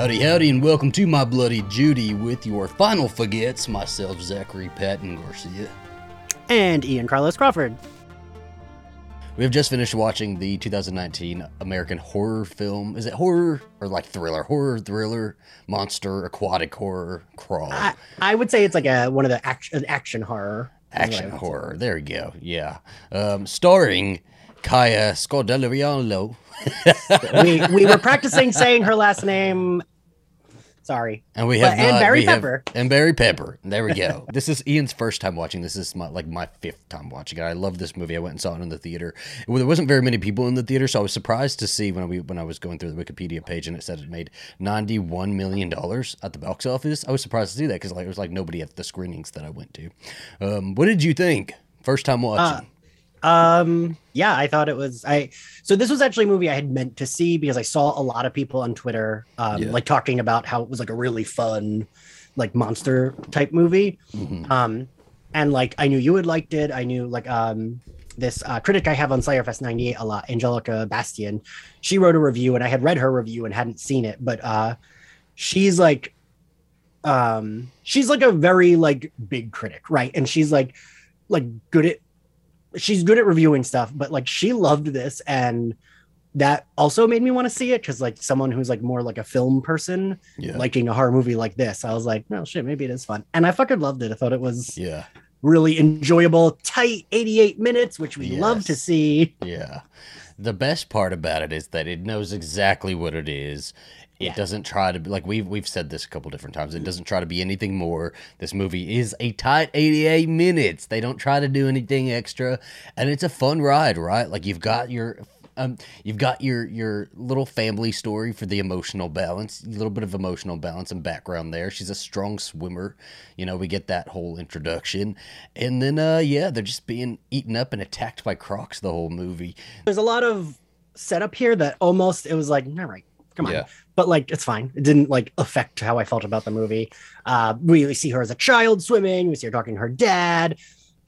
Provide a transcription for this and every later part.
Howdy, howdy, and welcome to my Bloody Judy with your Final Faguettes, myself, Zachary Patton Garcia. And Ian Carlos Crawford. We have just finished watching the 2019 American horror film. Is it horror or like thriller? Horror, thriller, monster, aquatic horror, crawl. I, I would say it's like a one of the action action horror. is what I Action would say. horror. There you go. Yeah. Um, starring Kaya Scodelaviano. we we were practicing saying her last name. Sorry. And we But- have and Barry we have- Pepper. and Barry Pepper. There we go. this is Ian's first time watching this. Is my like my fifth time watching it. I love this movie. I went and saw it in the theater. Well, there wasn't very many people in the theater, so I was surprised to see when we when I was going through the Wikipedia page and it said it made ninety one million dollars at the box office. I was surprised to see that because like it was like nobody at the screenings that I went to. Um, what did you think? First time watching. Um. Yeah, I thought it was. I so this was actually a movie I had meant to see because I saw a lot of people on Twitter, um, Yeah. like talking about how it was like a really fun, like monster type movie. Mhm. Um, and like I knew you had liked it. I knew like um this uh, critic I have on Slayerfest '98 a lot, Angelica Bastian. She wrote a review, and I had read her review and hadn't seen it, but uh, she's like, um, she's like a very like big critic, right? And she's like, like good at, she's good at reviewing stuff, but like she loved this and. That also made me want to see it because, like, someone who's like more like a film person, yeah. liking a horror movie like this, I was like, no shit, maybe it is fun. And I fucking loved it. I thought it was yeah. really enjoyable, tight 88 minutes, which we love to see. Yeah. The best part about it is that it knows exactly what it is. It Yeah. doesn't try to be like we've we've said this a couple different times. It doesn't try to be anything more. This movie is a tight 88 minutes. They don't try to do anything extra and it's a fun ride, right? Like you've got your um, you've got your your little family story for the emotional balance, a little bit of emotional balance and background there. She's a strong swimmer, you know. We get that whole introduction, and then uh, yeah, they're just being eaten up and attacked by crocs the whole movie. There's a lot of setup here that almost it was like, all right, come on. Yeah. But like it's fine. It didn't like affect how I felt about the movie. Uh we see her as a child swimming, we see her talking to her dad.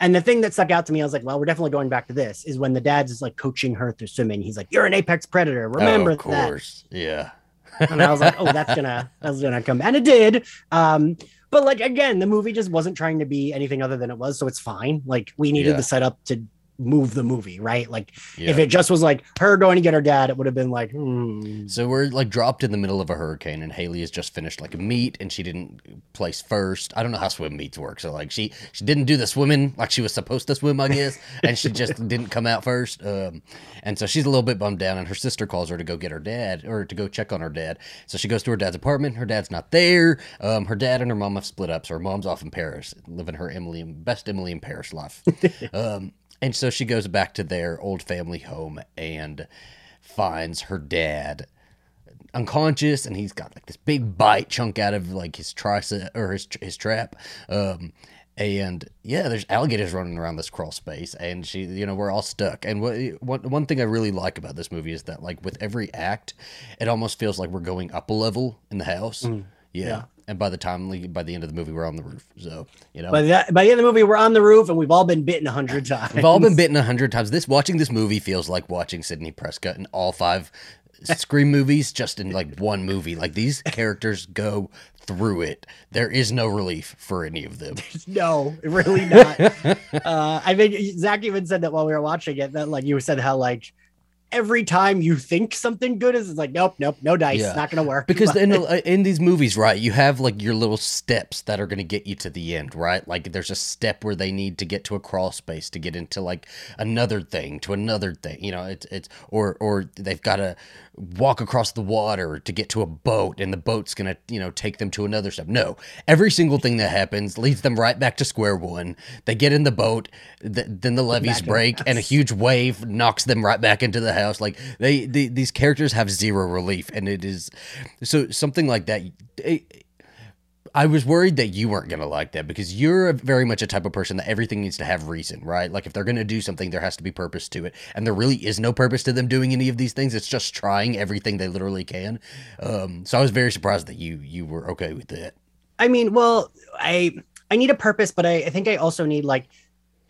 And the thing that stuck out to me, I was like, well, we're definitely going back to this, is when the dad's is like coaching her through swimming. He's like, You're an apex predator. Remember oh, of that. course, yeah, and I was like, oh, that's gonna that's gonna come, and it did. Um, but like again, the movie just wasn't trying to be anything other than it was, so it's fine. Like we needed Yeah. the setup to move the movie, right? Like yeah. if it just was like her going to get her dad, it would have been like, hmm. So we're like dropped in the middle of a hurricane, and Haley has just finished like a meet, and she didn't place first. I don't know how swim meets work, so like she she didn't do the swimming like she was supposed to swim, I guess, and she just didn't come out first. Um, and so she's a little bit bummed down, and her sister calls her to go get her dad or to go check on her dad. So she goes to her dad's apartment. Her dad's not there. Um, her dad and her mom have split up, so her mom's off in Paris, living her Emily best Emily in Paris life. um, and so she goes back to their old family home and finds her dad unconscious and he's got like this big bite chunk out of like his tricep or his his trap um and yeah there's alligators running around this crawl space and she you know we're all stuck and what one, one thing i really like about this movie is that like with every act it almost feels like we're going up a level in the house yeah. yeah. And by the time by the end of the movie we're on the roof so you know By the, by the end of the movie, we're on the roof and we've all been bitten a hundred times. We've all been bitten a hundred times. This watching this movie feels like watching Sidney Prescott in all five Scream movies, just in like one movie. Like these characters go through it. There is no relief for any of them. No, really not. uh, I mean Zach even said that while we were watching it. That like you said how like every time you think something good is, it's like nope, nope, no dice, Yeah. not gonna work. Because in in these movies, right, you have like your little steps that are to get you to the end, right? Like there's a step where they need to get to a crawl space to get into like another thing, to another thing. You know, it's it's or or they've got to walk across the water to get to a boat, and the boat's going to you know take them to another step. No, every single thing that happens leads them right back to square one. They get in the boat, th- then the levees Back in the break, and a huge wave knocks them right back into the house. Like they, they these characters have zero relief, and it is so something like that. it- I was worried that you weren't gonna like that because you're very much a type of person that everything needs to have reason, right? Like if they're gonna do something, there has to be purpose to it, and there really is no purpose to them doing any of these things. It's just trying everything they literally can. Um, so I was very surprised that you you were okay with that. I mean, well, I I need a purpose, but I, I think I also need like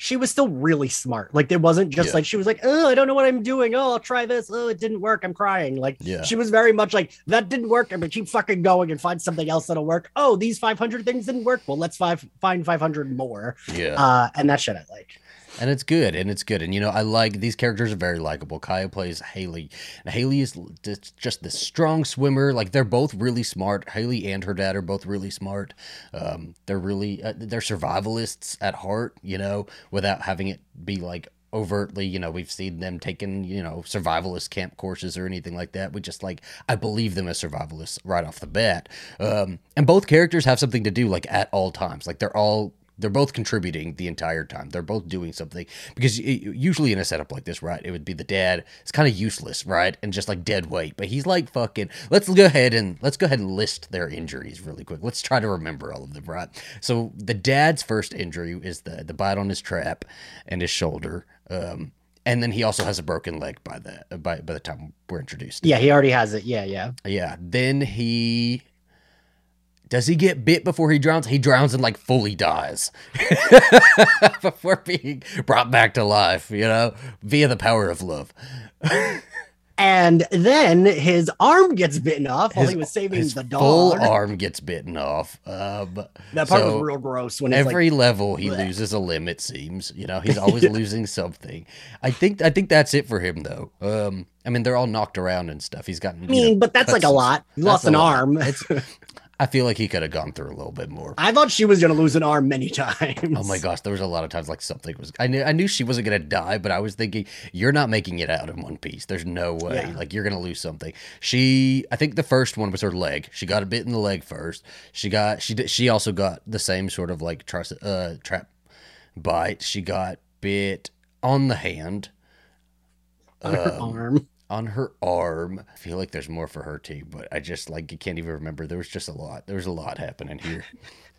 she was still really smart. Like it wasn't just Yeah. like she was like, oh, I don't know what I'm doing. Oh, I'll try this. Oh, it didn't work. I'm crying. Like Yeah. she was very much like that didn't work. I'm gonna keep fucking going and find something else that'll work. Oh, these 500 things didn't work. Well, let's five, find 500 more. Yeah. Uh, and that shit I like. And it's good and it's good. And you know i like these characters are very likable. Kaya plays haley and haley is just, this strong swimmer. Like they're both really smart. Haley and her dad are both really smart. Um, they're really uh, they're survivalists at heart you know without having it be like overtly you know we've seen them taking you know survivalist camp courses or anything like that. We just like i believe them as survivalists right off the bat. Um, and both characters have something to do like at all times. Like they're all they're both contributing the entire time. They're both doing something because usually in a setup like this, right, it would be the dad. It's kind of useless, right, and just like dead weight. But he's like fucking. Let's go ahead and let's go ahead and list their injuries really quick. Let's try to remember all of them, right? So the dad's first injury is the the bite on his trap and his shoulder. Um, and then he also has a broken leg by the by by the time we're introduced. Yeah, he already has it. Yeah, yeah. Yeah. Then he does he get bit before he drowns? He drowns and like fully dies before being brought back to life, you know, via the power of love. And then his arm gets bitten off while His- he was saving the full dog. arm gets bitten off. Um, That part so was real gross when every like, level he bleh. loses a limb. It seems, you know, he's always losing something. I think I think that's it for him though. Um, I mean, they're all knocked around and stuff. He's gotten. I mean, know, but that's like a lot. He lost an lot. arm. I feel like he could have gone through a little bit more. I thought she was gonna lose an arm many times. Oh my gosh, there was a lot of times like something was. I knew I knew she wasn't gonna die, but I was thinking you're not making it out in one piece. There's no way. Yeah. Like you're gonna lose something. She, I think the first one was her leg. She got a bit in the leg first. She got she did she also got the same sort of like tra- uh, trap bite. She got bit on the hand, On her um, arm. On her arm. I feel like there's more for her too, but I just like can't even remember. There was just a lot. There was a lot happening here.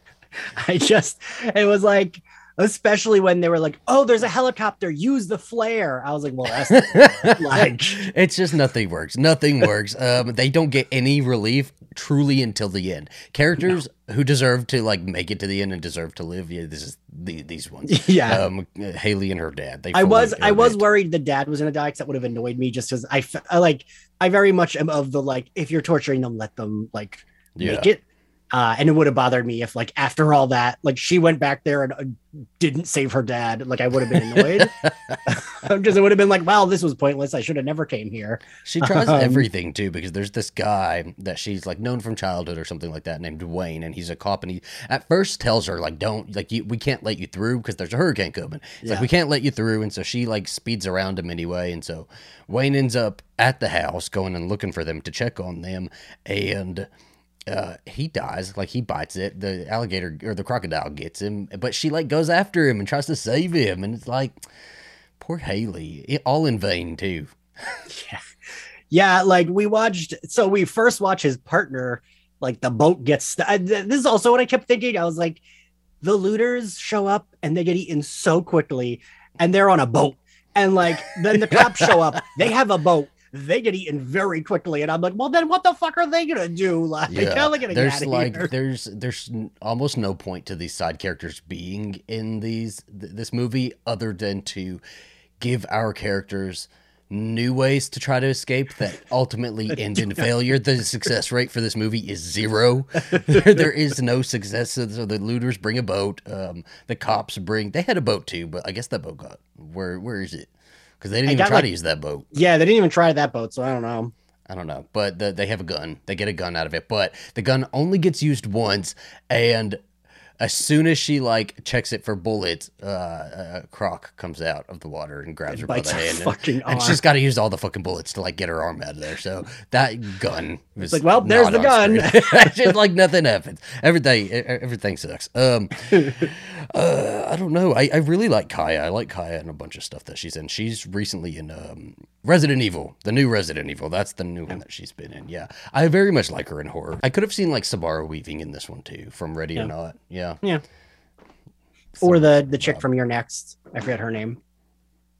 I just it was like especially when they were like, "Oh, there's a helicopter. Use the flare." I was like, "Well, that's like it's just nothing works. Nothing works. Um, they don't get any relief truly until the end. Characters who deserve to like make it to the end and deserve to live. Yeah, this is the, these ones. yeah." Um, Haley and her dad. They. I was I was it. worried the dad was gonna die because that would have annoyed me just because I, I like I very much am of the like if you're torturing them, let them like Yeah. make it. Uh, and it would have bothered me if like after all that, like she went back there and uh, didn't save her dad. Like I would have been annoyed because it would have been like, wow, this was pointless. I should have never came here. She tries Um, everything too because there's this guy that she's like known from childhood or something like that named Wayne, and he's a cop. And he at first tells her like, "Don't like you, we can't let you through because there's a hurricane coming." It's like we can't let you through, and so she like speeds around him anyway. And so Wayne ends up at the house going and looking for them to check on them, and uh he dies like he bites it the alligator or the crocodile gets him but she like goes after him and tries to save him and it's like poor haley it, all in vain too Yeah, yeah. like we watched. So we first watch his partner, like the boat gets. St- this is also what I kept thinking. I was like, the looters show up and they get eaten so quickly, and they're on a boat. And like then the cops show up, they have a boat. They get eaten very quickly, and I'm like, well, then what the fuck are they gonna do? Like, how are they gonna get there's out of like here? there's there's almost no point to these side characters being in these th- this movie other than to give our characters new ways to try to escape that ultimately end in failure. The success rate for this movie is zero. there, there is no success. So the looters bring a boat. Um, the cops bring. They had a boat too, but I guess that boat got where? Where is it? Because they didn't I even got, try like- to use that boat. Yeah, they didn't even try that boat, so I don't know. I don't know, but the, they have a gun. They get a gun out of it, but the gun only gets used once. And as soon as she like checks it for bullets, uh, uh Croc comes out of the water and grabs her by the hand, and, and she's got to use all the fucking bullets to like get her arm out of there. So that gun was like, well, there's the gun. It's just like nothing happens. Everything, everything sucks. Um, uh, I don't know. I, I really like Kaya. I like Kaya and a bunch of stuff that she's in. She's recently in um, Resident Evil, the new Resident Evil. That's the new one that she's been in. Yeah, I very much like her in horror. I could have seen like Samara Weaving in this one too, from Ready Yeah. or Not. Yeah, Yeah. Or the the chick from You're Next. I forget her name.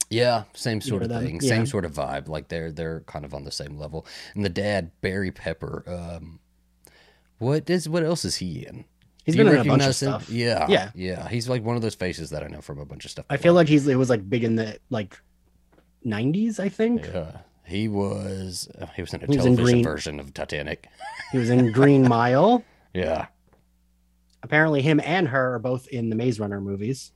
yeah, same sort know of them? thing, Yeah. same sort of vibe. Like they're they're kind of on the same level. And the dad, Barry Pepper. Um, what is what else is he in? He's Do you been in a bunch of recognize him? stuff. Yeah, Yeah. yeah. He's like one of those faces that I know from a bunch of stuff. I feel like he's it was like big in the like 90s, I think. Yeah, he was. uh, He was in a He was in television Green- version of Titanic. He was in Green Mile. Yeah, Apparently, him and her are both in the Maze Runner movies.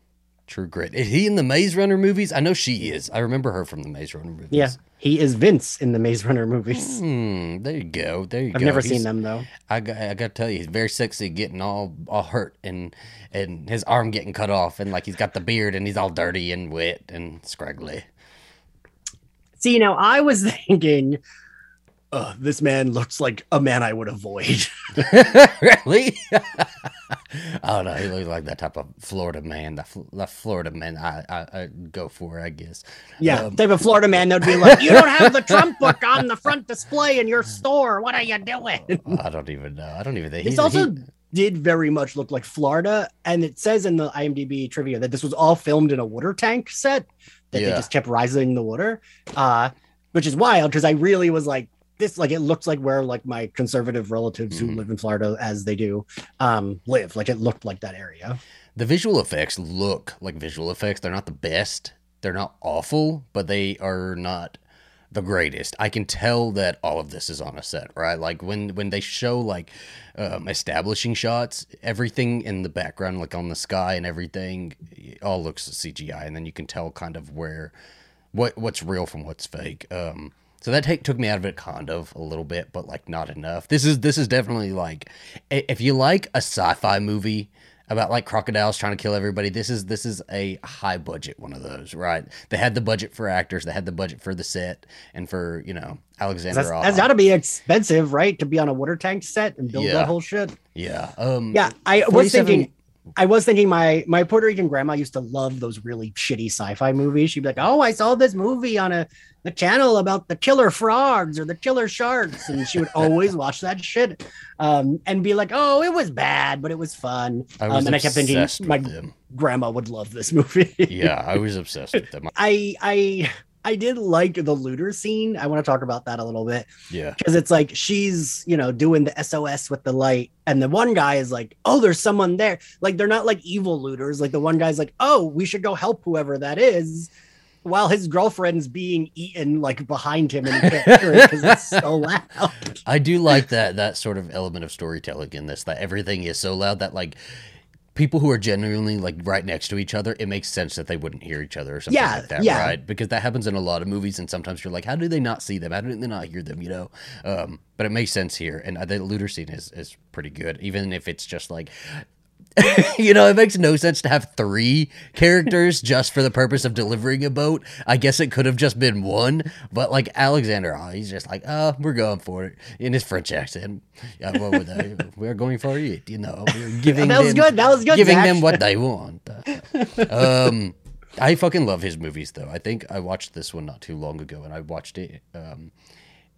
True Grit. Is he in the Maze Runner movies? I know she is. I remember her from the Maze Runner movies. Yeah, he is Vince in the Maze Runner movies. Hmm. There you go. There you go. I've never He's- seen them though. I got, I got to tell you, he's very sexy, getting all all hurt and and his arm getting cut off, and like he's got the beard and he's all dirty and wet and scraggly. See, now I was thinking, uh, this man looks like a man I would avoid. really? oh no, he looks like that type of Florida man. The, the Florida man I, I I go for, I guess. yeah, Um, type of Florida man that would be like, "You don't have the Trump book on the front display in your store. What are you doing?" I don't even know. I don't even think This he's also he- did very much look like Florida, and it says in the IMDb trivia that this was all filmed in a water tank set that they just kept rising the water, uh, which is wild because I really was like, this like it looks like where like my conservative relatives who Mhm. live in Florida as they do um live. Like it looked like that area. the visual effects look like visual effects. They're not the best. They're not awful, but they are not the greatest. I can tell that all of this is on a set, right? Like when when they show like um, establishing shots, everything in the background, like on the sky and everything, all looks CGI, and then you can tell kind of where what what's real from what's fake. Um, so that take, took me out of it kind of a little bit, but like not enough. This is this is definitely like if you like a sci-fi movie about like crocodiles trying to kill everybody, this is this is a high budget one of those, right? They had the budget for actors, they had the budget for the set, and for you know Alexander. That's, that's got to be expensive, right, to be on a water tank set and build Yeah. that whole shit. yeah, um, Yeah, I was thinking. I was thinking my my Puerto Rican grandma used to love those really shitty sci-fi movies. She'd be like, "Oh, I saw this movie on a the channel about the killer frogs or the killer sharks," and she would always watch that shit um, and be like, "Oh, it was bad, but it was fun." I was um, and I kept thinking my them. grandma would love this movie. Yeah, I was obsessed with them. I I I did like the looter scene. I want to talk about that a little bit Yeah, because it's like she's you know doing the SOS with the light, and the one guy is like, "Oh, there's someone there." Like they're not like evil looters. Like the one guy's like, "Oh, we should go help whoever that is," while his girlfriend's being eaten like behind him, and he can't hear it because it's so loud. I do like that that sort of element of storytelling in this. That everything is so loud that like people who are genuinely like right next to each other, it makes sense that they wouldn't hear each other or something Yeah, like that, yeah. right? Because that happens in a lot of movies, and sometimes you're like, how do they not see them? How do they not hear them? You know, um, but it makes sense here, and the looter scene is is pretty good, even if it's just like. you know, it makes no sense to have three characters just for the purpose of delivering a boat. I guess it could have just been one, but like Alexander, oh, he's just like, oh, we're going for it in his French accent. Yeah, what would they? We're going for it. You know, we're giving That was them, good. That was good. giving Zach. them what they want. um, I fucking love his movies, though. I think I watched this one not too long ago, and I watched it um,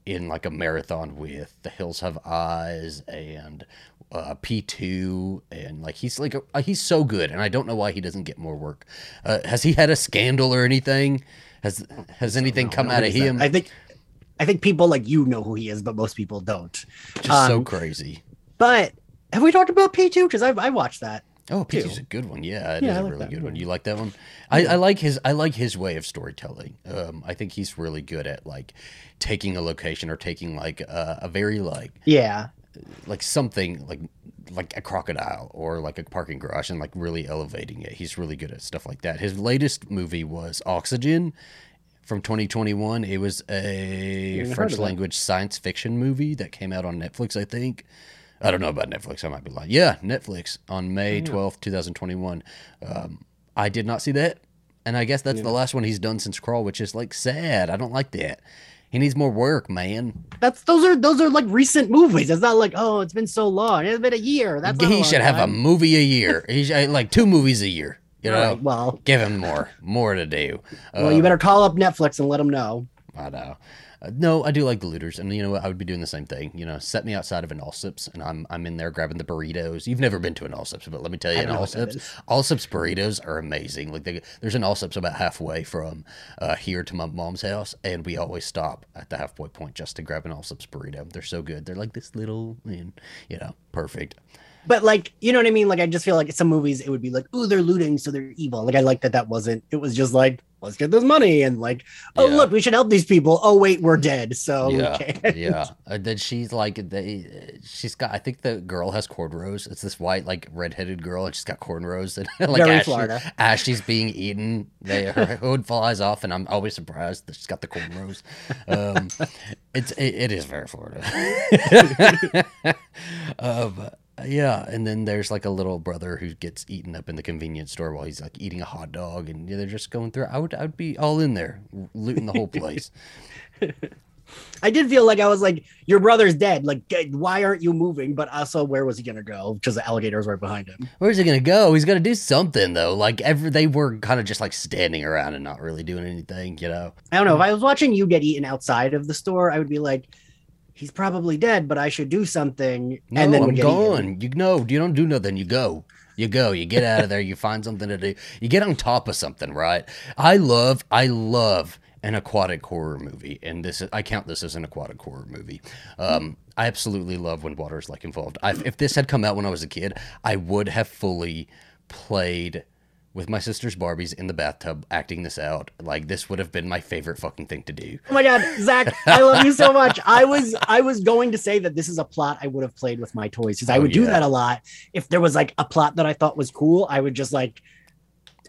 in like a marathon with The Hills Have Eyes and uh, P2, and like he's like a, he's so good, and I don't know why he doesn't get more work. Uh, has he had a scandal or anything? Has has anything come out of him? I think. I think people like you know who he is, but most people don't. Just so um, crazy. But have we talked about P two? Because I I watched that. Oh, too. P2's a good one. Yeah, it is Yeah, I a like really good one. one. You like that one? I, I like his I like his way of storytelling. Um, I think he's really good at like taking a location or taking like a, a very like Yeah, like something like like a crocodile or like a parking garage and like really elevating it. He's really good at stuff like that. His latest movie was Oxygen from 2021. It was a French language science fiction movie that came out on Netflix, I think. I don't know about Netflix. I might be lying. Yeah, Netflix on May 12th, 2021. Um, I did not see that. And I guess that's the last one he's done since Crawl, which is like sad. I don't like that. He needs more work, man. that's those are those are like recent movies. It's not like oh, it's been so long. It's been a year. That's he should have a movie a year. He should like two movies a year. You know, right, well, give him more, more to do. well, you better call up Netflix and let them know. I know. Uh, no, I do like the looters, and you know what? I would be doing the same thing. You know, set me outside of an Allsup's, and I'm I'm in there grabbing the burritos. You've never been to an Allsup's, but let me tell you, an don't know what that Allsup's. Allsup's burritos are amazing. Like they, there's an Allsup's about halfway from uh, here to my mom's house, and we always stop at the halfway point just to grab an Allsup's burrito. They're so good. They're like this little, and you know, perfect. But like you know what I mean. Like I just feel like some movies it would be like, oh, they're looting, so they're evil. Like I like that that wasn't. It was just like, let's get this money and like, oh Yeah. look, we should help these people. Oh wait, we're dead. So yeah, yeah. Uh, then she's like, they, she's got. I think the girl has cornrows. It's this white, like redheaded girl, and she's got cornrows. And like Very as, she- Florida. as she's being eaten, they, her hood flies off, and I'm always surprised that she's got the cornrows. Um, it's it, it is very Florida. um, yeah, and then there's like a little brother who gets eaten up in the convenience store while he's like eating a hot dog, and they're just going through. I would I would be all in there looting the whole place. I did feel like I was like, your brother's dead. Like, why aren't you moving? But also, where was he gonna go? Because the alligator's right behind him. Where's he gonna go? He's gonna do something though. Like every they were kind of just like standing around and not really doing anything, you know. I don't know. If I was watching you get eaten outside of the store, I would be like, he's probably dead, but I should do something. No, and then I'm get eaten. gone. You know, you don't do nothing. You go. You go. You get out of there. You find something to do. You get on top of something, right? I love. I love an aquatic horror movie, and this is, I count this as an aquatic horror movie. Um, I absolutely love when water is like involved. I, if this had come out when I was a kid, I would have fully played with my sister's Barbies in the bathtub, acting this out. Like this would have been my favorite fucking thing to do. Oh my god, Zach, I love you so much. I was I was going to say that this is a plot I would have played with my toys because I Oh, would do that a lot. If there was like a plot that I thought was cool, I would just like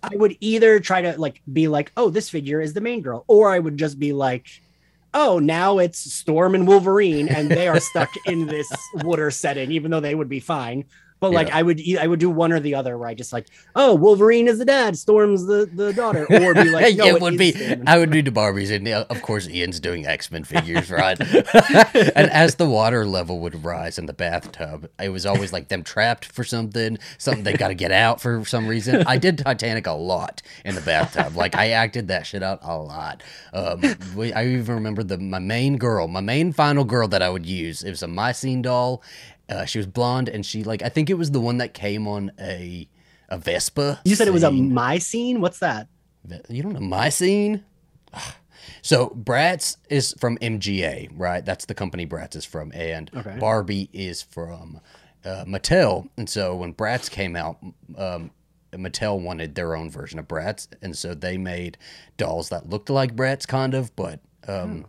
I would either try to like be like, oh, this figure is the main girl, or I would just be like, oh, now it's Storm and Wolverine, and they are stuck in this water setting, even though they would be fine. But like Yeah. I would I would do one or the other where I just like, oh, Wolverine is the dad, Storm's the, the daughter, or be like, no, it would be. Storm. I would do the Barbies, and uh, of course, Ian's doing X Men figures, right? and as the water level would rise in the bathtub, it was always like them trapped for something, something they got to get out for some reason. I did Titanic a lot in the bathtub, like I acted that shit out a lot. Um, we, I even remember the my main girl, my main final girl that I would use. It was a My Scene doll. Uh, she was blonde, and she like I think it was the one that came on a a Vespa. You said it was a scene. my scene. What's that? You don't know my scene? So Bratz is from MGA, right? That's the company Bratz is from, and Okay. Barbie is from uh, Mattel. And so when Bratz came out, um, Mattel wanted their own version of Bratz, and so they made dolls that looked like Bratz, kind of, but um,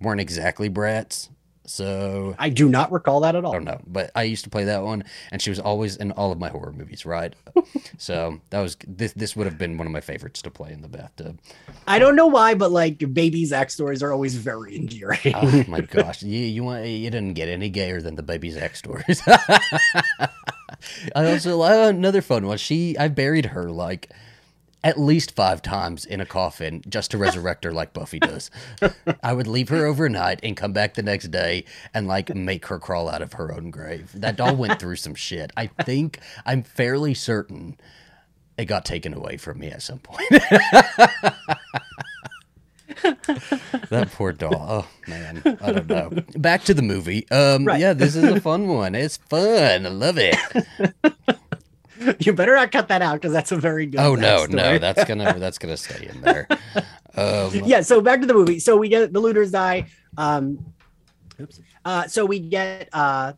weren't exactly Bratz. So I do not recall that at all. I don't know, but I used to play that one, and she was always in all of my horror movies, right? so that was this. This would have been one of my favorites to play in the bathtub. I don't know why, but like baby Zach stories are always very endearing. Oh my gosh, you you want you didn't get any gayer than the baby Zach's stories. I also uh, another fun one. She I buried her like at least five times in a coffin just to resurrect her like Buffy does. I would leave her overnight and come back the next day and like make her crawl out of her own grave. That doll went through some shit. I think I'm fairly certain it got taken away from me at some point. that poor doll. Oh man, I don't know. Back to the movie. Um, Right. yeah, this is a fun one. It's fun. I love it. you better not cut that out because that's a very good. Oh no, story. no, that's gonna that's gonna stay in there. Um, yeah. So back to the movie. So we get the looters die. Um, oops. Uh, so we get uh,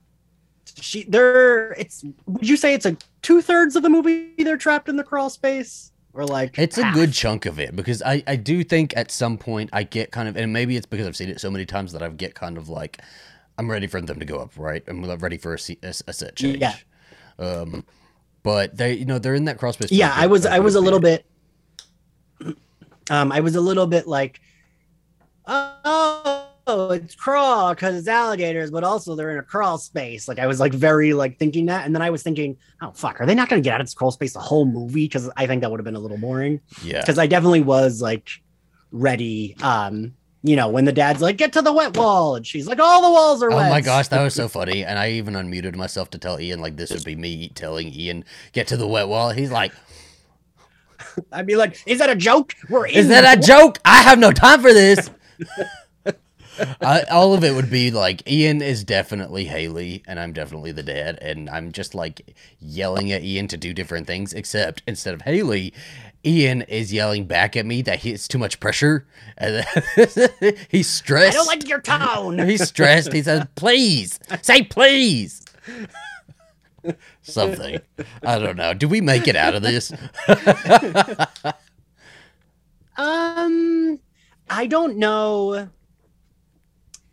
she. They're. It's. Would you say it's a two thirds of the movie? They're trapped in the crawl space, or like It's a good chunk of it because I, I do think at some point I get kind of, and maybe it's because I've seen it so many times that I get kind of like, I'm ready for them to go up, right? I'm ready for a, a, a set change. Yeah. Um, but they, you know, they're in that crawl space. yeah i was i was a little bit. bit um i was a little bit like oh it's crawl because it's alligators but also they're in a crawl space like i was like very like thinking that and then i was thinking oh fuck are they not going to get out of this crawl space the whole movie because i think that would have been a little boring Yeah. because i definitely was like ready um you know when the dad's like get to the wet wall and she's like all the walls are wet. Oh my gosh, that was so funny. And I even unmuted myself to tell Ian, like, this would be me telling Ian, get to the wet wall. He's like, i'd be like is that a joke we're in Is that a joke? I have no time for this. I, all of it would be like Ian is definitely Haley, and I'm definitely the dad, and I'm just like yelling at Ian to do different things. Except instead of Haley, Ian is yelling back at me that he, it's too much pressure. And he's stressed i don't like your tone He's stressed. He says, "Please say please." something. I don't know. Do we make it out of this? Um, I don't know.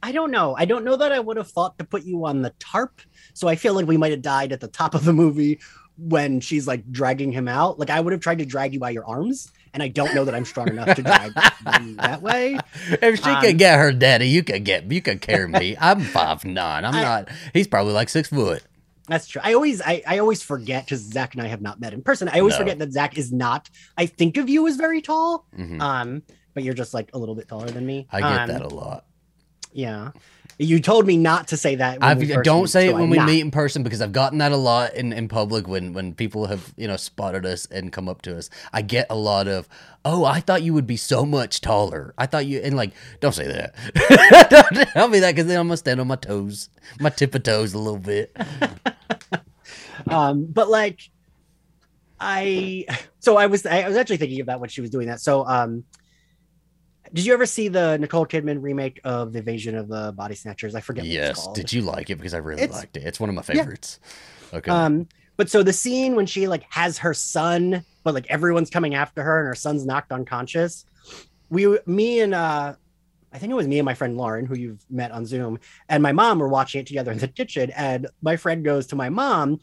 I don't know. I don't know that I would have thought to put you on the tarp. So I feel like we might have died at the top of the movie when she's like dragging him out. Like I would have tried to drag you by your arms, and I don't know that I'm strong enough to drag you that way. If she Um, could get her daddy, you could get you could carry me. I'm five nine. I'm I- not. He's probably like six foot. That's true. I always I, I always forget because Zach and I have not met in person. I always No. forget that Zach is not. I think of you as very tall. Mhm. Um, but you're just like a little bit taller than me. I get Um, that a lot. Yeah. You told me not to say that. when I don't meet, say so it when I'm we not. meet in person because I've gotten that a lot in, in public when when people have you know spotted us and come up to us. I get a lot of, oh, I thought you would be so much taller. I thought you and like, don't say that. don't tell me that because then I'm gonna stand on my toes, my tip of toes a little bit. um but like i so i was i was actually thinking about that when she was doing that so um did you ever see the nicole kidman remake of the invasion of the body snatchers i forget Yes. called. Did you like it? Because I really It's- liked it. It's one of my Yeah. favorites. Okay. um but so the scene when she like has her son but like everyone's coming after her and her son's knocked unconscious we me and uh I think it was me and my friend Lauren, who you've met on Zoom, and my mom were watching it together in the kitchen. And my friend goes to my mom,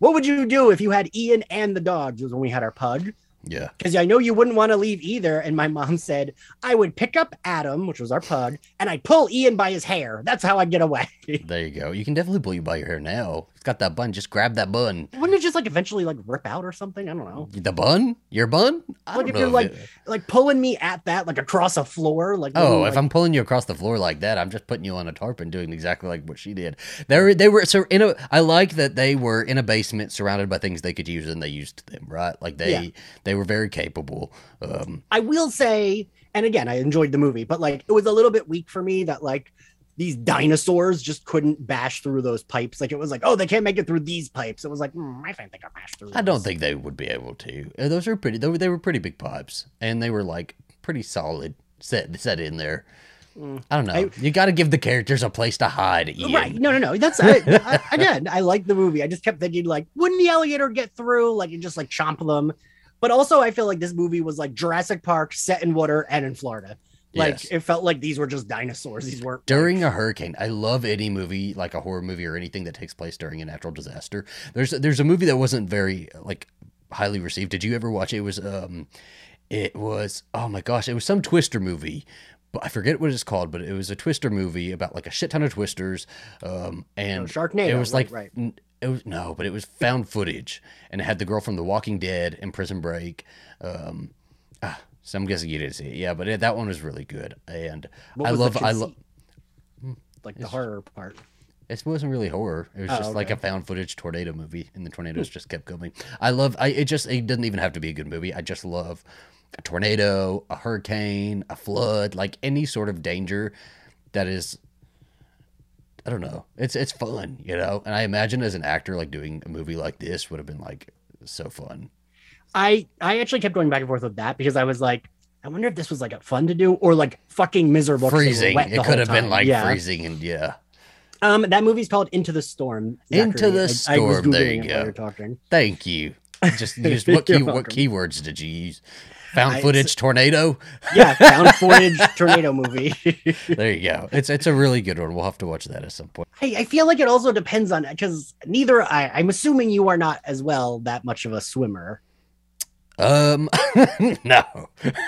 What would you do if you had Ian and the dogs? It was when we had our pug. Yeah. because I know you wouldn't want to leave either. And my mom said, I would pick up Adam, which was our pug, and I'd pull Ian by his hair. That's how I'd get away. There you go. You can definitely pull you by your hair now. Got that bun. Just grab that bun. Wouldn't it just like eventually like rip out or something? I don't know. The bun? Your bun? I Like don't if know you're if like it- like pulling me at that like across a floor, like Oh, little, if I'm pulling you across the floor like that, I'm just putting you on a tarp and doing exactly like what she did. They were, they were so in a. I like that they were in a basement surrounded by things they could use and they used them right. Like they Yeah. they were very capable. Um, I will say, and again, I enjoyed the movie, but like it was a little bit weak for me that like these dinosaurs just couldn't bash through those pipes. Like it was like, oh, they can't make it through these pipes. It was like, mm, I don't think I bash through. I don't think they would be able to. Uh, Those are pretty. They were, they were pretty big pipes and they were like pretty solid set set in there. Mm. I don't know. I- you got to give the characters a place to hide. Ian. Right. No, no, no. That's I, I, again, I like the movie. I just kept thinking, like, wouldn't the alligator get through? Like, and just like chomp them. But also, I feel like this movie was like Jurassic Park set in water and in Florida. Like, Yes. it felt like these were just dinosaurs. These weren't like- during a hurricane i love any movie like a horror movie or anything that takes place during a natural disaster there's there's a movie that wasn't very like highly received did you ever watch it, it was um it was oh my gosh it was some twister movie but I forget what it's called, but it was a Twister movie about like a shit ton of twisters, um, and Oh, Sharknado, It was right, like right. n- it was no, but it was found footage, and it had the girl from The Walking Dead and Prison Break. Um, ah, so I'm guessing you didn't see it, yeah, but it, that one was really good, and I love I love. like the horror part. It wasn't really horror. It was Oh, just like a found footage tornado movie, and the tornadoes hmm. just kept coming. I love. I it just it doesn't even have to be a good movie. I just love a tornado, a hurricane, a flood, like any sort of danger that is. I don't know. It's it's fun, you know. And I imagine as an actor, like doing a movie like this would have been like so fun. I I actually kept going back and forth with that because I was like, I wonder if this was like a fun to do or like fucking miserable. freezing. It could have been like yeah. freezing, and yeah. Um, that movie's called Into the Storm. Into the I- I was Storm, there you go. you're talking. Thank you. Just use what key, what keywords did you use? Found I- footage tornado. Yeah, found footage tornado movie. There you go. It's it's a really good one. We'll have to watch that at some point. I, I feel like it also depends on because neither I, I'm assuming you are not as well that much of a swimmer. Um, no,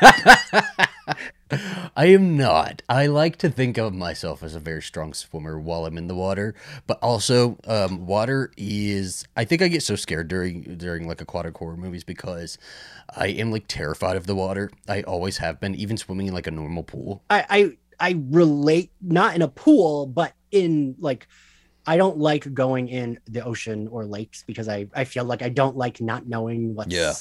I am not. I like to think of myself as a very strong swimmer while I'm in the water, but also, um, water is. I think I get so scared during during like aquatic horror movies because I am like terrified of the water. I always have been, even swimming in like a normal pool. I I, I relate not in a pool, but in like I don't like going in the ocean or lakes because I I feel like I don't like not knowing what's Yeah.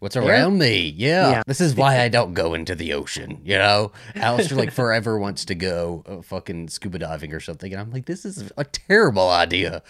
What's around me? Yeah. Yeah. This is why I don't go into the ocean, you know? Alistair, like, forever wants to go uh, fucking scuba diving or something. And I'm like, this is a terrible idea.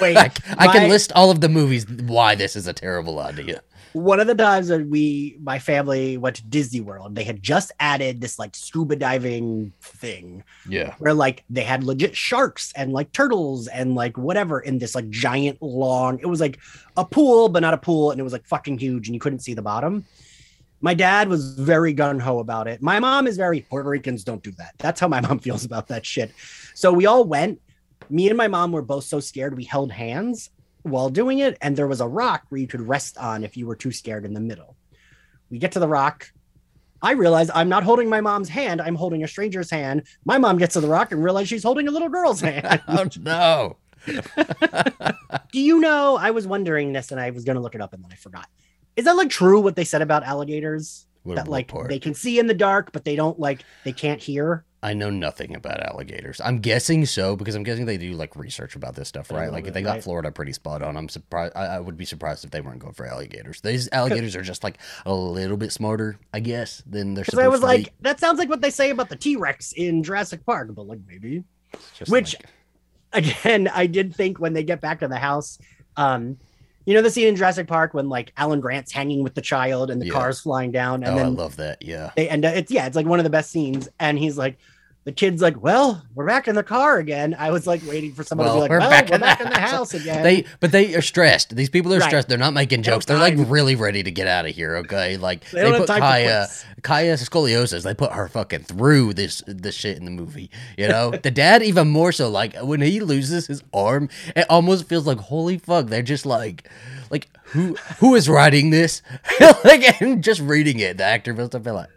Wait, I, I can list all of the movies why this is a terrible idea. One of the times that we my family went to disney world they had just added this like scuba diving thing. Yeah. where like they had legit sharks and like turtles and like whatever in this like giant long it was like a pool but not a pool and it was like fucking huge and you couldn't see the bottom. My dad was very gun ho about it. My mom is very puerto ricans don't do that. That's how my mom feels about that shit. So we all went. Me and my mom were both so scared we held hands while doing it and there was a rock where you could rest on if you were too scared in the middle we get to the rock I realize I'm not holding my mom's hand. I'm holding a stranger's hand. My mom gets to the rock and realizes she's holding a little girl's hand. Oh no. Do you know? I was wondering this and I was going to look it up and then I forgot. Is that like true what they said about alligators? That like part? they can see in the dark, but they don't like, they can't hear? I know nothing about alligators. I'm guessing so because I'm guessing they do like research about this stuff, right? Like bit, they got right. Florida pretty spot on. I'm surprised. I, I would be surprised if they weren't going for alligators. These alligators are just like a little bit smarter, I guess, than they're Because I was like, be. that sounds like what they say about the T Rex in Jurassic Park, but like maybe. Which- like- again, I did think when they get back to the house, um, you know the scene in Jurassic Park when like Alan Grant's hanging with the child and the Yeah. car's flying down, and oh, I love that. Yeah. they end up it's yeah, it's like one of the best scenes. And he's like, the kid's like, Well, we're back in the car again. I was like waiting for someone to be like, we're Well, back we're in back, the in the house." again. They, but they are stressed. These people are Right. stressed. They're not making jokes. They're like really ready to get out of here. Okay, like They they, put Kaya. Kaya scoliosis. They put her fucking through this this shit in the movie. You know, the dad even more so. Like when he loses his arm, it almost feels like holy fuck. They're just like, like who who is writing this? like and just reading it, the actor feels to feel like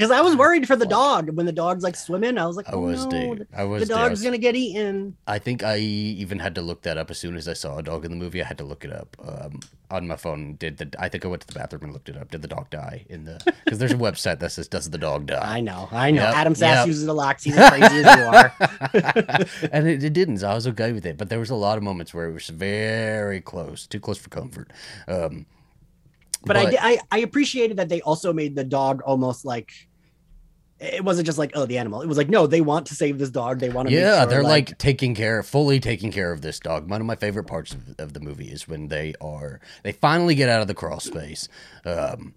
Because I was worried for the dog when the dog's like swimming. I was like, I oh, was, no, dude. I was. the dog's was- gonna get eaten. I think I even had to look that up as soon as I saw a dog in the movie. I had to look it up um, on my phone. Did the I think I went to the bathroom and looked it up. Did the dog die in the? Because there's a website that says does the dog die? I know, I know. Yep, Adam Sass yep. uses a lock. He's as crazy as you are. and it, it didn't. So I was okay with it. But there was a lot of moments where it was very close, too close for comfort. Um, But, I, I I appreciated that they also made the dog almost like it wasn't just like oh the animal. It was like no, they want to save this dog. They want to. make yeah, sure, they're like, taking care, fully taking care of this dog. One of my favorite parts of, of the movie is when they are they finally get out of the crawl space, um,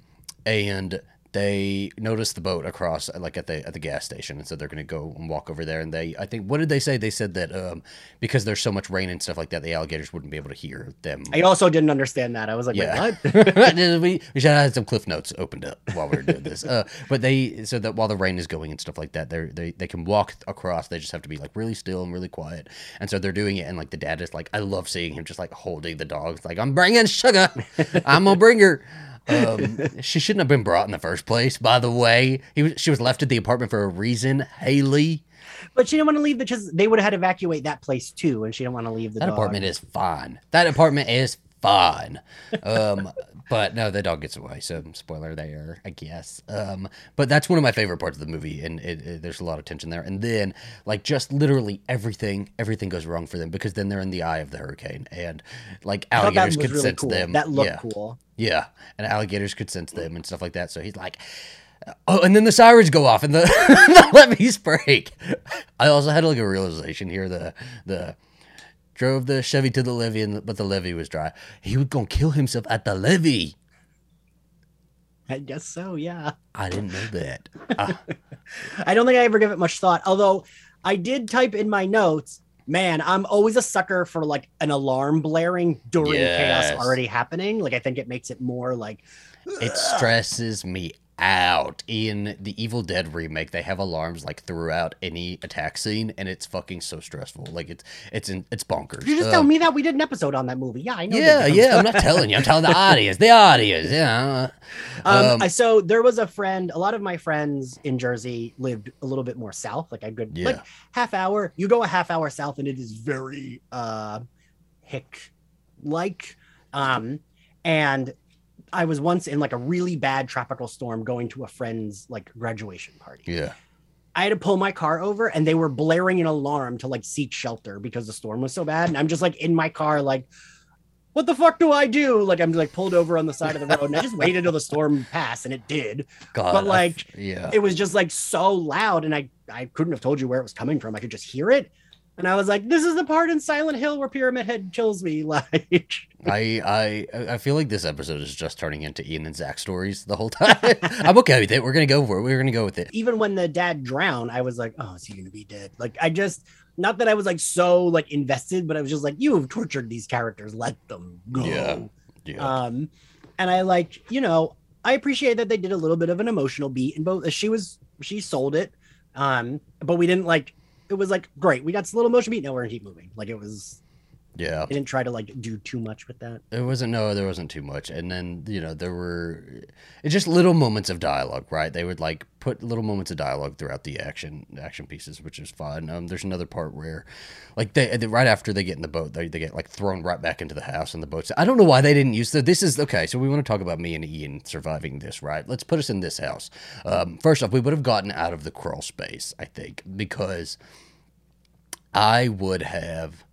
and they notice the boat across, like at the at the gas station, and so they're gonna go and walk over there. And they, I think, what did they say? They said that um, because there's so much rain and stuff like that, the alligators wouldn't be able to hear them. I also didn't understand that. I was like, Yeah. what? we, we should have had some cliff notes opened up while we were doing this. Uh, but they so that while the rain is going and stuff like that, they they they can walk across. They just have to be like really still and really quiet. And so they're doing it. And like the dad is like, I love seeing him just like holding the dog. It's like I'm bringing sugar. I'm gonna bring her. Um, she shouldn't have been brought in the first place. By the way, he was, she was left at the apartment for a reason. Haley, but she didn't want to leave because they would have had to evacuate that place too, and she didn't want to leave the that dog. apartment is fine. That apartment is fine. Um, but no, the dog gets away. So spoiler there, I guess. Um, but that's one of my favorite parts of the movie, and it, it- there's a lot of tension there. And then, like, just literally everything, everything goes wrong for them because then they're in the eye of the hurricane, and like I thought that alligators could really sense cool. them. That looked yeah, cool. yeah, and alligators could sense them and stuff like that. So he's like. Oh, and then the sirens go off and the, the levees break. I also had like a realization here. The the drove the Chevy to the levee, and, but the levee was dry. He was gonna kill himself at the levee. I guess so. Yeah. I didn't know that. Ah, I don't think I ever give it much thought. Although I did type in my notes, man, I'm always a sucker for like an alarm blaring during Yes. chaos already happening. Like I think it makes it more like it stresses me out. In the Evil Dead remake, they have alarms like throughout any attack scene, and it's fucking so stressful. Like it's it's in, it's bonkers. you just Uh, tell me that we did an episode on that movie. Yeah, I know. Yeah, that. yeah. I'm not telling you. I'm telling the audience. The audience. Yeah. Um, Um, so there was a friend. A lot of my friends in Jersey lived a little bit more south, like a good Yeah. like half hour. You go a half hour south, and it is very uh hick like. Um, and I was once in like a really bad tropical storm going to a friend's like graduation party. Yeah. I had to pull my car over, and they were blaring an alarm to like seek shelter because the storm was so bad. And I'm just like in my car, like. What the fuck do I do? Like I'm like pulled over on the side of the road, and I just waited till the storm passed, and it did God. But, like, yeah. it was just like so loud and I I couldn't have told you where it was coming from. I could just hear it. And I was like, this is the part in Silent Hill where Pyramid Head kills me. Like, I I I feel like this episode is just turning into Ian and Zach stories the whole time. I'm okay with it. We're gonna go for it. We're gonna go with it. even when the dad drowned, I was like, oh, is he gonna be dead? Like, I just not that I was like so like invested, but I was just like, you have tortured these characters. Let them go. Yeah. Yeah. Um, and I like, you know, I appreciate that they did a little bit of an emotional beat in both. She was she sold it, um, but we didn't like. It was like great. We got a little emotional beat. Now we're gonna keep moving. Like it was. yeah. They didn't try to like do too much with that. It wasn't no, there wasn't too much, and then you know there were, it's just little moments of dialogue, right? They would like put little moments of dialogue throughout the action action pieces, which is fun. Um, there's another part where, like they, they right after they get in the boat, they, they get like thrown right back into the house, and the boat's. I don't know why they didn't use the. This is okay. So we want to talk about me and Ian surviving this, right? Let's put us in this house. Um, first off, we would have gotten out of the crawl space, I think, because I would have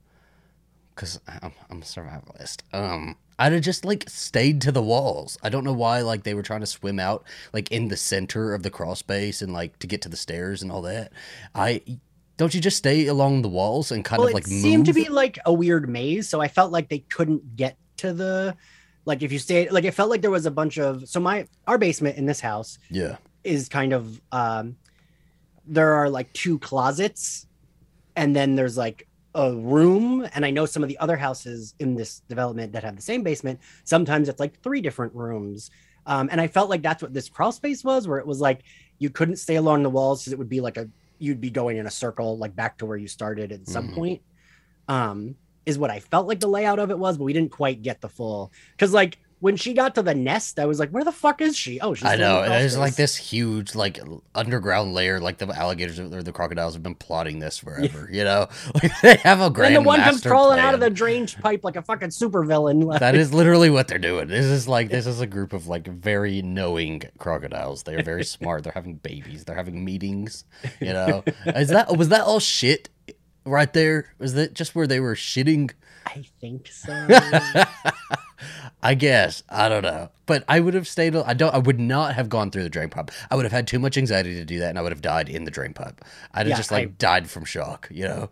because I'm, I'm a survivalist. Um, I'd have just like stayed to the walls. I don't know why like they were trying to swim out like in the center of the crawl space and like to get to the stairs and all that. I don't you just stay along the walls and kind well, of like it seemed to be like a weird maze, so I felt like they couldn't get to the. Like if you stayed, like it felt like there was a bunch of. So my our basement in this house yeah. is kind of um there are like two closets and then there's like a room and i know some of the other houses in this development that have the same basement sometimes it's like three different rooms um and i felt like that's what this crawl space was where it was like you couldn't stay along the walls because it would be like a you'd be going in a circle like back to where you started at some Mhm. point um is what i felt like the layout of it was but we didn't quite get the full because like when she got to the nest i was like where the fuck is she oh she's I know. crawl like this huge like underground layer. Like the alligators or the crocodiles have been plotting this forever. You know, like they have a And grand. then the one comes crawling out of the drainage pipe like a fucking supervillain. Like, That is literally what they're doing. This is like this is a group of like very knowing crocodiles. They are very smart. They're having babies. They're having meetings. You know, is that was that all shit right there? Was that just where they were shitting? I think so. I guess I don't know, but I would have stayed. I don't. I would not have gone through the drain pipe. I would have had too much anxiety to do that, and I would have died in the drain pipe. I'd have Yeah, just like I- died from shock. You know.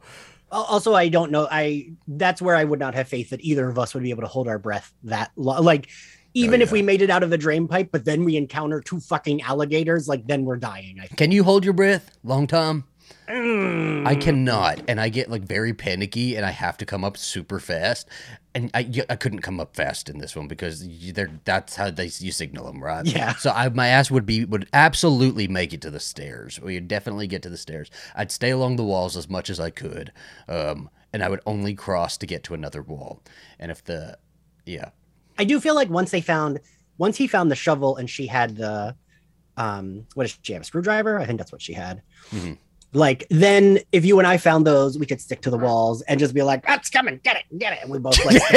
Also, I don't know. I that's where I would not have faith that either of us would be able to hold our breath that long. Like, even if yeah. we made it out of the drain pipe, but then we encounter two fucking alligators, like then we're dying. I think. Can you hold your breath long time? I Mm. cannot, and I get like very panicky, and I have to come up super fast. And I couldn't come up fast in this one because they're, that's how they you signal them, right? Yeah. So I, my ass would be would absolutely make it to the stairs. We'd definitely get to the stairs. I'd stay along the walls as much as I could, um, and I would only cross to get to another wall. And if the, yeah, I do feel like once they found, once he found the shovel and she had the, um, what does she have? A screwdriver? I think that's what she had. Mhm. Like then, if you and I found those, we could stick to the walls and just be like, "That's coming, get it, get it," and we both like,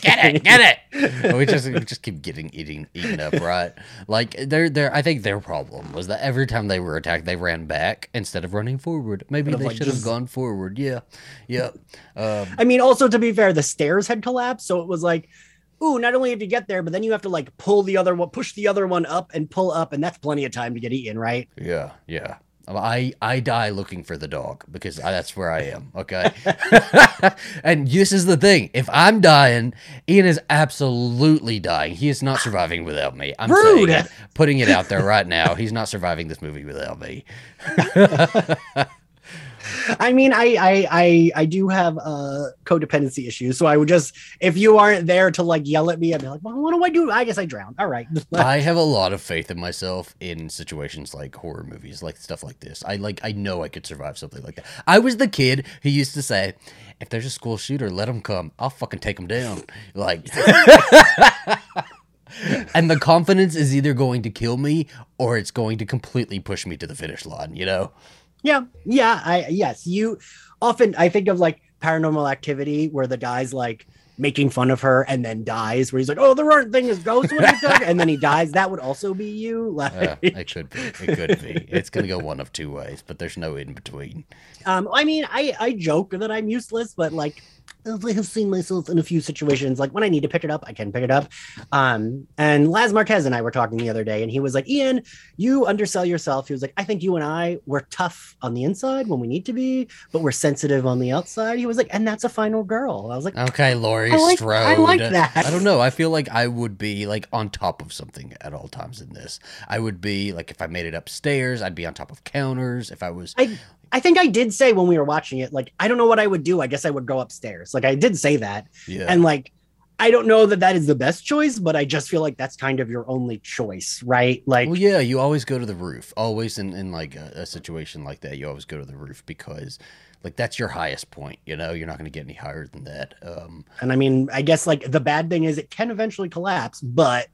get it, get it. we just we just keep getting eating eaten up, right? Like their their I think their problem was that every time they were attacked, they ran back instead of running forward. Maybe they like, should have just- gone forward. Yeah, yeah. Um, I mean, also to be fair, the stairs had collapsed, so it was like, ooh, not only have to get there, but then you have to like pull the other one, push the other one up, and pull up, and that's plenty of time to get eaten, right? yeah, yeah. I I die looking for the dog because I, that's where I am. Okay, and this is the thing: if I'm dying, Ian is absolutely dying. He is not surviving without me. I'm saying Rude. it, putting it out there right now. He's not surviving this movie without me. I mean, I I I, I do have uh codependency issues, so I would just if you aren't there to like yell at me, I'd be like, well, what do I do? I guess I drown. All right. I have a lot of faith in myself in situations like horror movies, like stuff like this. I like I know I could survive something like that. I was the kid who used to say, "If there's a school shooter, let them come. I'll fucking take them down." Like And the confidence is either going to kill me or it's going to completely push me to the finish line, you know? Yeah, yeah, I yes, you often I think of like paranormal activity where the guy's like making fun of her and then dies, where he's like, Oh, there aren't things ghosts when you talk, and then he dies. That would also be you. Like Uh, it could be. It could be. It's going to go one of two ways, but there's no in between. um, I mean, I I joke that I'm useless, but like I have seen myself in a few situations. Like when I need to pick it up, I can pick it up. Um, and Laz Marquez and I were talking the other day, and he was like, Ian, you undersell yourself. He was like, I think you and I, we're tough on the inside when we need to be, but we're sensitive on the outside. He was like, and that's a final girl. I was like, Okay, Laurie I like- Strode. I like that. I don't know. I feel like I would be like on top of something at all times in this. I would be like if I made it upstairs, I'd be on top of counters. If I was I I think I did say when we were watching it, like, I don't know what I would do. I guess I would go upstairs. Like I did say that. yeah. And like, I don't know that that is the best choice, but I just feel like that's kind of your only choice, right? Like, well, yeah, you always go to the roof. Always in, in like a, a situation like that, you always go to the roof because like that's your highest point. You know, you're not going to get any higher than that. Um, and I mean, I guess like the bad thing is it can eventually collapse, but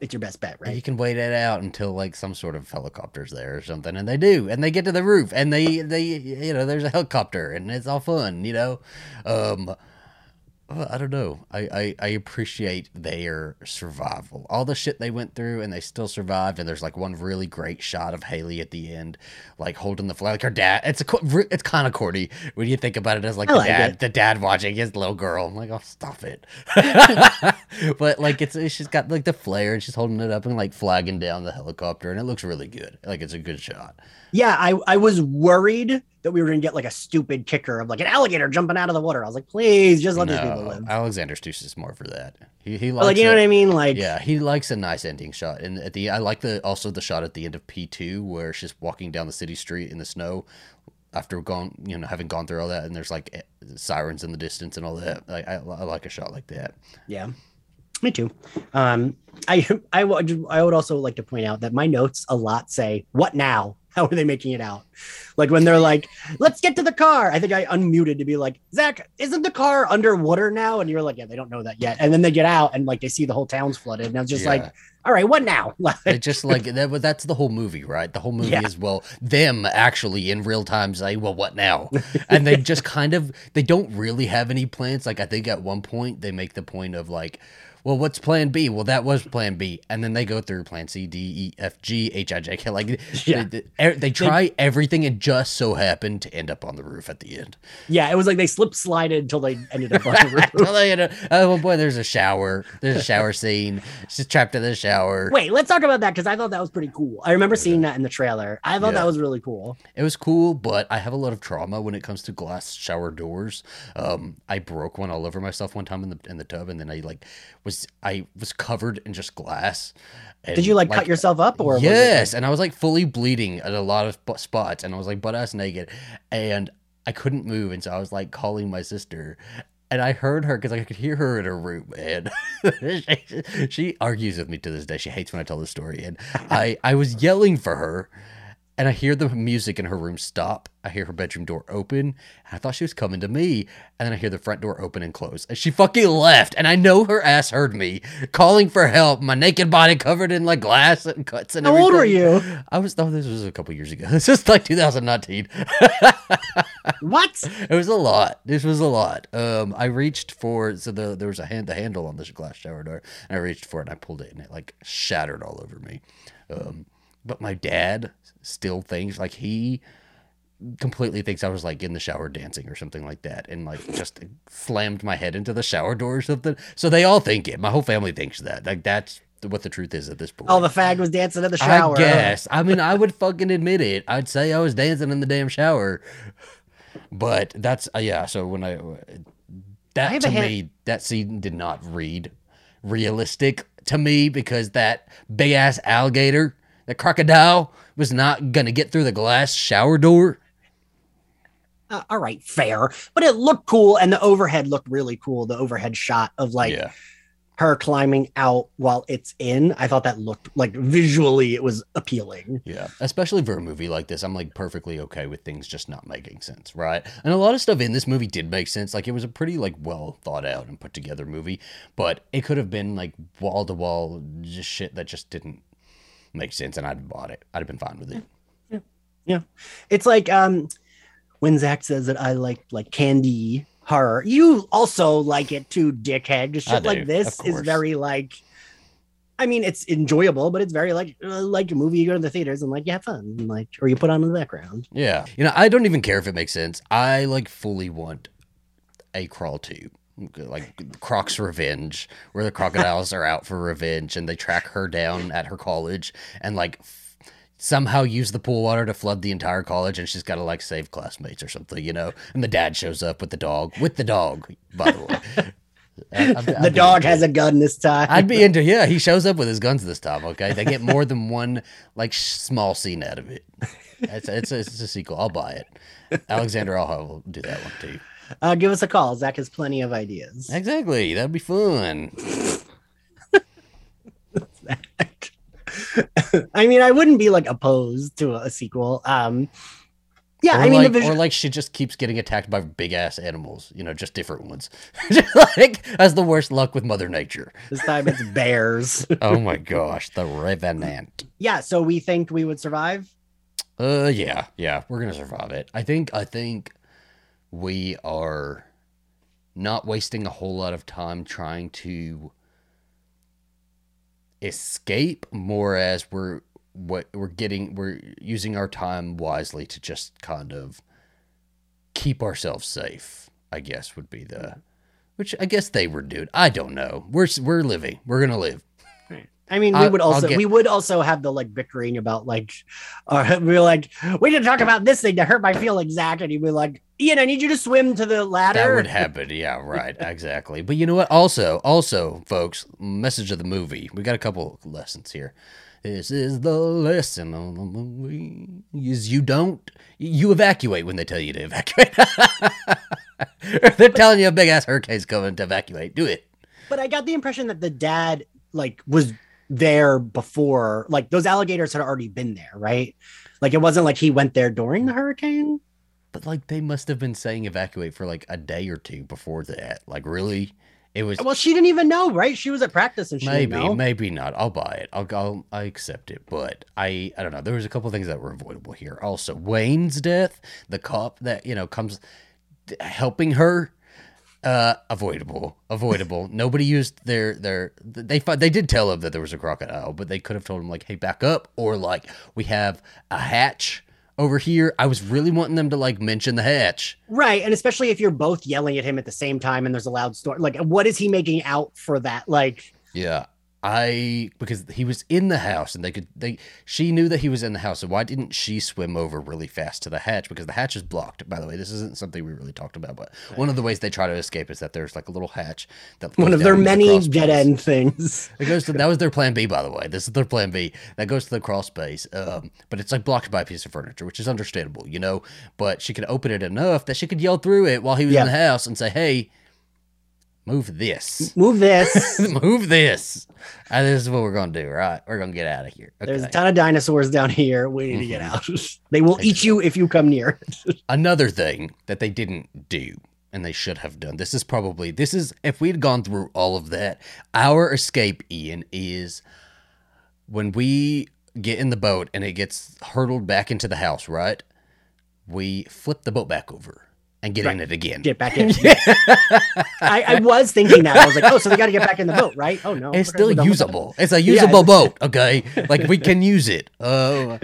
it's your best bet, right? You can wait it out until like some sort of helicopter's there or something, and they do, and they get to the roof, and they they you know there's a helicopter, and it's all fun, you know. Um, I don't know. I, I I appreciate their survival, all the shit they went through, and they still survived. And there's like one really great shot of Haley at the end, like holding the flag, like her dad. It's a it's kind of corny when you think about it as like I the like dad, it. the dad watching his little girl. I'm like, oh, stop it. but like it's she's got like the flare and she's holding it up and like flagging down the helicopter and it looks really good. Like it's a good shot. Yeah, I, I was worried that we were gonna get like a stupid kicker of like an alligator jumping out of the water. I was like, please just let these people live. Alexander Stoosh is more for that. He he But, likes like, you know what I mean? Like, yeah, he likes a nice ending shot. And at the I like the also the shot at the end of P two where she's walking down the city street in the snow after gone you know having gone through all that and there's like sirens in the distance and all that. Like I, I like a shot like that. Yeah, me too. Um, I I would I would also like to point out that my notes a lot say "What now?" How are they making it out? Like when they're like, "Let's get to the car." I think I unmuted to be like, "Zach, isn't the car underwater now?" And you're like, "Yeah, they don't know that yet." And then they get out and like they see the whole town's flooded, and I was just Yeah. like, "All right, what now?" It just like that. but That's the whole movie, right? The whole movie Yeah. is well, them actually in real time say, "Well, what now?" and they just kind of they don't really have any plans. Like I think at one point they make the point of like, "Well, what's Plan B?" Well, that was Plan B, and then they go through Plan C, D, E, F, G, H, I, J, K. Like Yeah. they, they, they try everything and just so happened to end up on the roof at the end. yeah, it was like they slip slided until they ended up on the roof. Well, they end up- oh well, boy, there's a shower. There's a shower scene. She's trapped in the shower. Wait, let's talk about that because I thought that was pretty cool. I remember seeing that in the trailer. I thought Yeah. that was really cool. It was cool, but I have a lot of trauma when it comes to glass shower doors. Um, I broke one all over myself one time in the in the tub, and then I like was I was covered in just glass. And, Did you like, cut yourself up or like- Yes, and I was like fully bleeding at a lot of spots, and I was like butt ass naked, and I couldn't move, and so I was like calling my sister. And I heard her because I could hear her in her room, and she, she argues with me to this day. She hates when I tell this story, and I I was yelling for her, and I hear the music in her room stop. I hear her bedroom door open. And I thought she was coming to me. And then I hear the front door open and close. And she fucking left. And I know her ass heard me calling for help. My naked body covered in like glass and cuts and How old were you? I was, oh, this was a couple years ago. This is like 2019. What? It was a lot. This was a lot. Um, I reached for so the there was a hand the handle on this glass shower door, and I reached for it and I pulled it, and it like shattered all over me. Um, but my dad still thinks like he completely thinks I was like in the shower dancing or something like that, and like just slammed my head into the shower door or something. So they all think it. My whole family thinks that. Like that's what the truth is at this point. Oh, the fag was dancing in the shower. I guess. I mean, I would fucking admit it. I'd say I was dancing in the damn shower. But that's uh, yeah. So when I I that have to hand- me that scene did not read realistic to me because that big ass alligator, the crocodile, was not gonna get through the glass shower door. Uh, all right, fair. But it looked cool, and the overhead looked really cool. The overhead shot of like yeah, her climbing out while it's in. I thought that looked like visually it was appealing. yeah. Especially for a movie like this, I'm like perfectly okay with things just not making sense, right? And a lot of stuff in this movie did make sense. Like it was a pretty like well thought out and put together movie, but it could have been like wall to wall just shit that just didn't make sense, and I'd have bought it. I'd have been fine with it. Yeah, yeah. It's like um when Zach says that I like like candy horror. You also like it too, dickhead. Just shit like this is very like. I mean, it's enjoyable, but it's very like uh, like a movie you go to the theaters and like you have fun, and, like or you put on in the background. Yeah. You know, I don't even care if it makes sense. I like fully want a crawl tube, like Croc's Revenge, where the crocodiles are out for revenge and they track her down at her college and like f- somehow use the pool water to flood the entire college and she's got to like save classmates or something, you know. And the dad shows up with the dog, with the dog, by the way. I'd- I'd- I'd the dog has a gun this time. I'd be into yeah. He shows up with his guns this time. Okay, they get more than one like small scene out of it. It's it's a, it's a sequel. I'll buy it. Alexander Aja will do that one too. Uh, give us a call. Zach has plenty of ideas. Exactly, that'd be fun. I mean, I wouldn't be like opposed to a sequel. Um, yeah, or I mean, like, the visu- or like she just keeps getting attacked by big ass animals. You know, just different ones. Like that's the worst luck with Mother Nature. this time it's bears. Oh my gosh, the Revenant. yeah, so we think we would survive. Uh, yeah, yeah, we're gonna survive it. I think. I think we are not wasting a whole lot of time trying to escape, more as we're what we're getting. We're using our time wisely to just kind of keep ourselves safe. I guess would be the, which I guess they were dude I don't know. We're we're living. We're gonna live. I mean, we would also get- we would also have the like bickering about like, uh, we were like, we didn't talk about this thing to hurt my feelings, Zach, and he'd be like, Ian, I need you to swim to the ladder. That would happen. Yeah, right. Exactly. But you know what? Also, also, folks, message of the movie. We got a couple lessons here. This is the lesson of the movie: is you don't you evacuate when they tell you to evacuate. If They're telling you a big ass hurricane's coming to evacuate. Do it. But I got the impression that the dad like was there before, like those alligators had already been there, right? Like it wasn't like he went there during the hurricane. But like they must have been saying evacuate for like a day or two before that. Like really, it was Well, she didn't even know, right? She was at practice and she maybe maybe not i'll buy it I'll, I'll i accept it but i i don't know there was a couple things that were avoidable here also wayne's death the cop that you know comes helping her uh avoidable avoidable nobody used their their they they did tell him that there was a crocodile but they could have told him like hey back up or like we have a hatch over here i was really wanting them to like mention the hatch Right. And especially if you're both yelling at him at the same time and there's a loud storm. Like, what is he making out for that? Like, Yeah. I because he was in the house and they could they she knew that he was in the house. So why didn't she swim over really fast to the hatch? Because the hatch is blocked by the way. This isn't something we really talked about but one of the ways they try to escape is that there's like a little hatch that one of their to the many dead end things. It goes to that was their plan B by the way. This is their plan B. That goes to the crawl space um but it's like blocked by a piece of furniture which is understandable you know? But she could open it enough that she could yell through it while he was Yeah. in the house and say hey move this Move this. move this. Uh, this is what we're gonna do, right? We're gonna get out of here. Okay. There's a ton of dinosaurs down here. We need to get out. they will eat you if you come near. Another thing that they didn't do, and they should have done. This is probably this is if we'd gone through all of that. Our escape, Ian, is when we get in the boat and it gets hurtled back into the house. Right? We flip the boat back over and get in it again. Get back in. I, I was thinking that. I was like, oh, so they got to get back in the boat, right? Oh no, It's still we're done with that. usable. It's a usable it's- boat, okay? Like we can use it. Uh,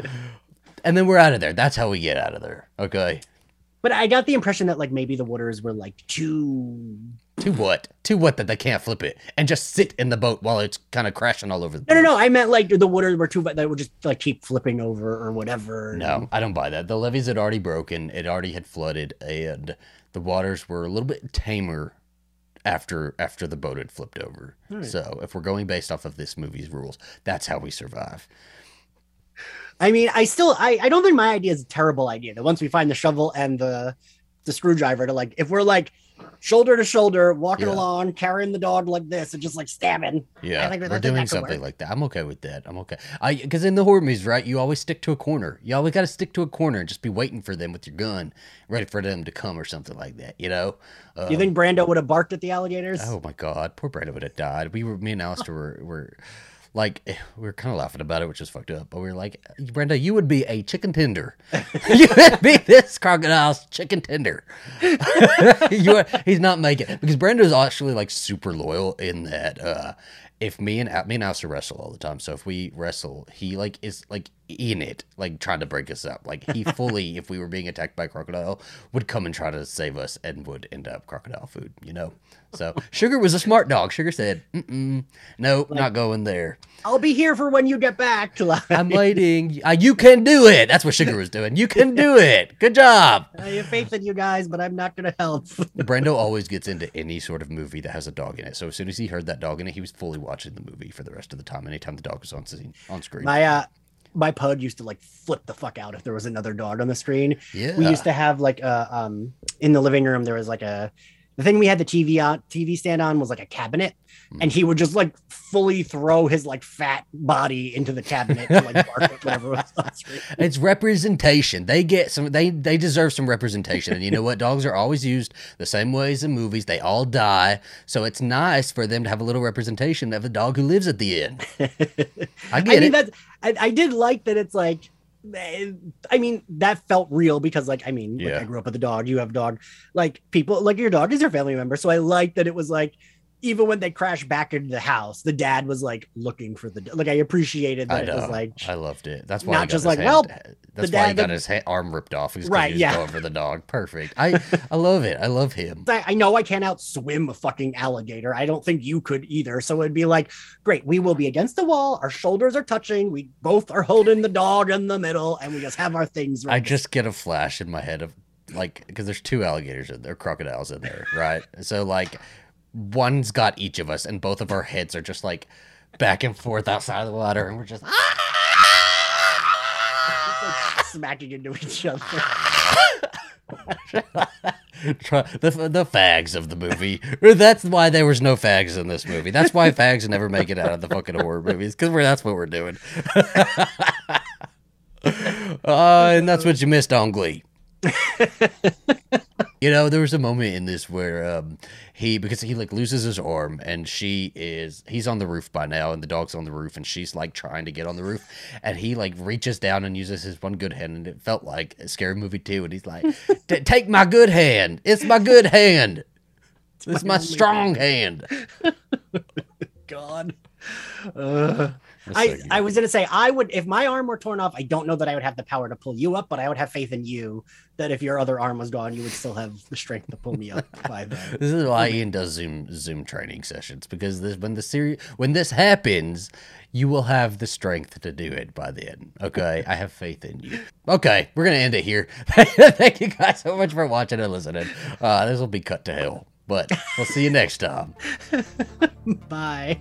and then we're out of there. That's how we get out of there, okay? But I got the impression that like maybe the waters were like too. To what? To what that they can't flip it and just sit in the boat while it's kind of crashing all over the No, no, place? no. I meant like the waters were too, they would just like keep flipping over or whatever. No, I don't buy that. The levees had already broken. It already had flooded, and the waters were a little bit tamer after after the boat had flipped over. Alright. So if we're going based off of this movie's rules, that's how we survive. I mean, I still, I, I don't think my idea is a terrible idea. That once we find the shovel and the the screwdriver, to like, if we're like shoulder to shoulder, walking Yeah. along, carrying the dog like this, and just like stabbing. Yeah, think we're I think doing something work. like that. I'm okay with that. I'm okay. I because in the horror movies, right? You always stick to a corner. You always got to stick to a corner and just be waiting for them with your gun, ready for them to come or something like that. You know? Do you think um, Brando would have barked at the alligators? Oh my God, poor Brandon would have died. We were me and Alistair were were like eh, we were kind of laughing about it, which is fucked up. But we were like, Brenda, you would be a chicken tender. you would be this crocodile's chicken tender. are, he's not making it because Brenda is actually like super loyal in that. uh if me and me and Alistair wrestle all the time, so if we wrestle, he like is like in it, like trying to break us up. Like he fully, if we were being attacked by a crocodile, would come and try to save us and would end up crocodile food, you know? So Sugar was a smart dog. Sugar said, Mm-mm, nope, not going there. I'll be here for when you get back. To I'm waiting. Uh, you can do it. That's what Sugar was doing. You can do it. Good job. I have faith in you guys, but I'm not going to help. Brando always gets into any sort of movie that has a dog in it. So as soon as he heard that dog in it, he was fully watching the movie for the rest of the time. Anytime the dog was on scene, on screen. My uh, my pug used to like flip the fuck out if there was another dog on the screen. yeah. We used to have like a um in the living room there was like a the thing we had the TV on TV stand on was like a cabinet, and he would just like fully throw his like fat body into the cabinet to like bark at whatever was on screen. It's representation. They get some. They they deserve some representation. And you know what? Dogs are always used the same ways in movies. They all die. So it's nice for them to have a little representation of a dog who lives at the end. I get I mean it. that I, I did like that it's like Eh, I mean that felt real because like I mean like, I grew up with a dog you have a dog. Like people like your dog is your family member so I like that it was like even when they crashed back into the house the dad was like looking for the like I appreciated I that it was like I loved it. That's why not he got just his like, hand- well, That's the why he dad- got the- his ha- arm ripped off. He's Right, He yeah. going for the dog. Perfect. I I love it. I love him. I, I know I can't outswim a fucking alligator. I don't think you could either. So it'd be like, great, we will be against the wall. Our shoulders are touching. We both are holding the dog in the middle, and we just have our things. I just get a flash in my head of like because there's two alligators in there, crocodiles in there, right? So like one's got each of us, and both of our heads are just like back and forth outside of the water, and we're just Just, like, smacking into each other. the the fags of the movie. That's why there was no fags in this movie. That's why fags never make it out of the fucking horror movies because that's what we're doing. uh, and that's what you missed on Glee. you know, there was a moment in this where um, he because he like loses his arm and she is he's on the roof by now and the dog's on the roof and she's like trying to get on the roof. And he like reaches down and uses his one good hand and it felt like a scary movie too. And he's like "Ta- take my good hand. It's my good hand. It's my only strong hand. God. Uh, That's so I. I was gonna say I would if my arm were torn off. I don't know that I would have the power to pull you up, but I would have faith in you that if your other arm was gone, you would still have the strength to pull me up. By then. This is why Ian does Zoom Zoom training sessions because this, when the series when this happens, you will have the strength to do it by then. Okay, I have faith in you. Okay, we're gonna end it here. Thank you guys so much for watching and listening. Uh, this will be cut to hell, but we'll see you next time. Bye.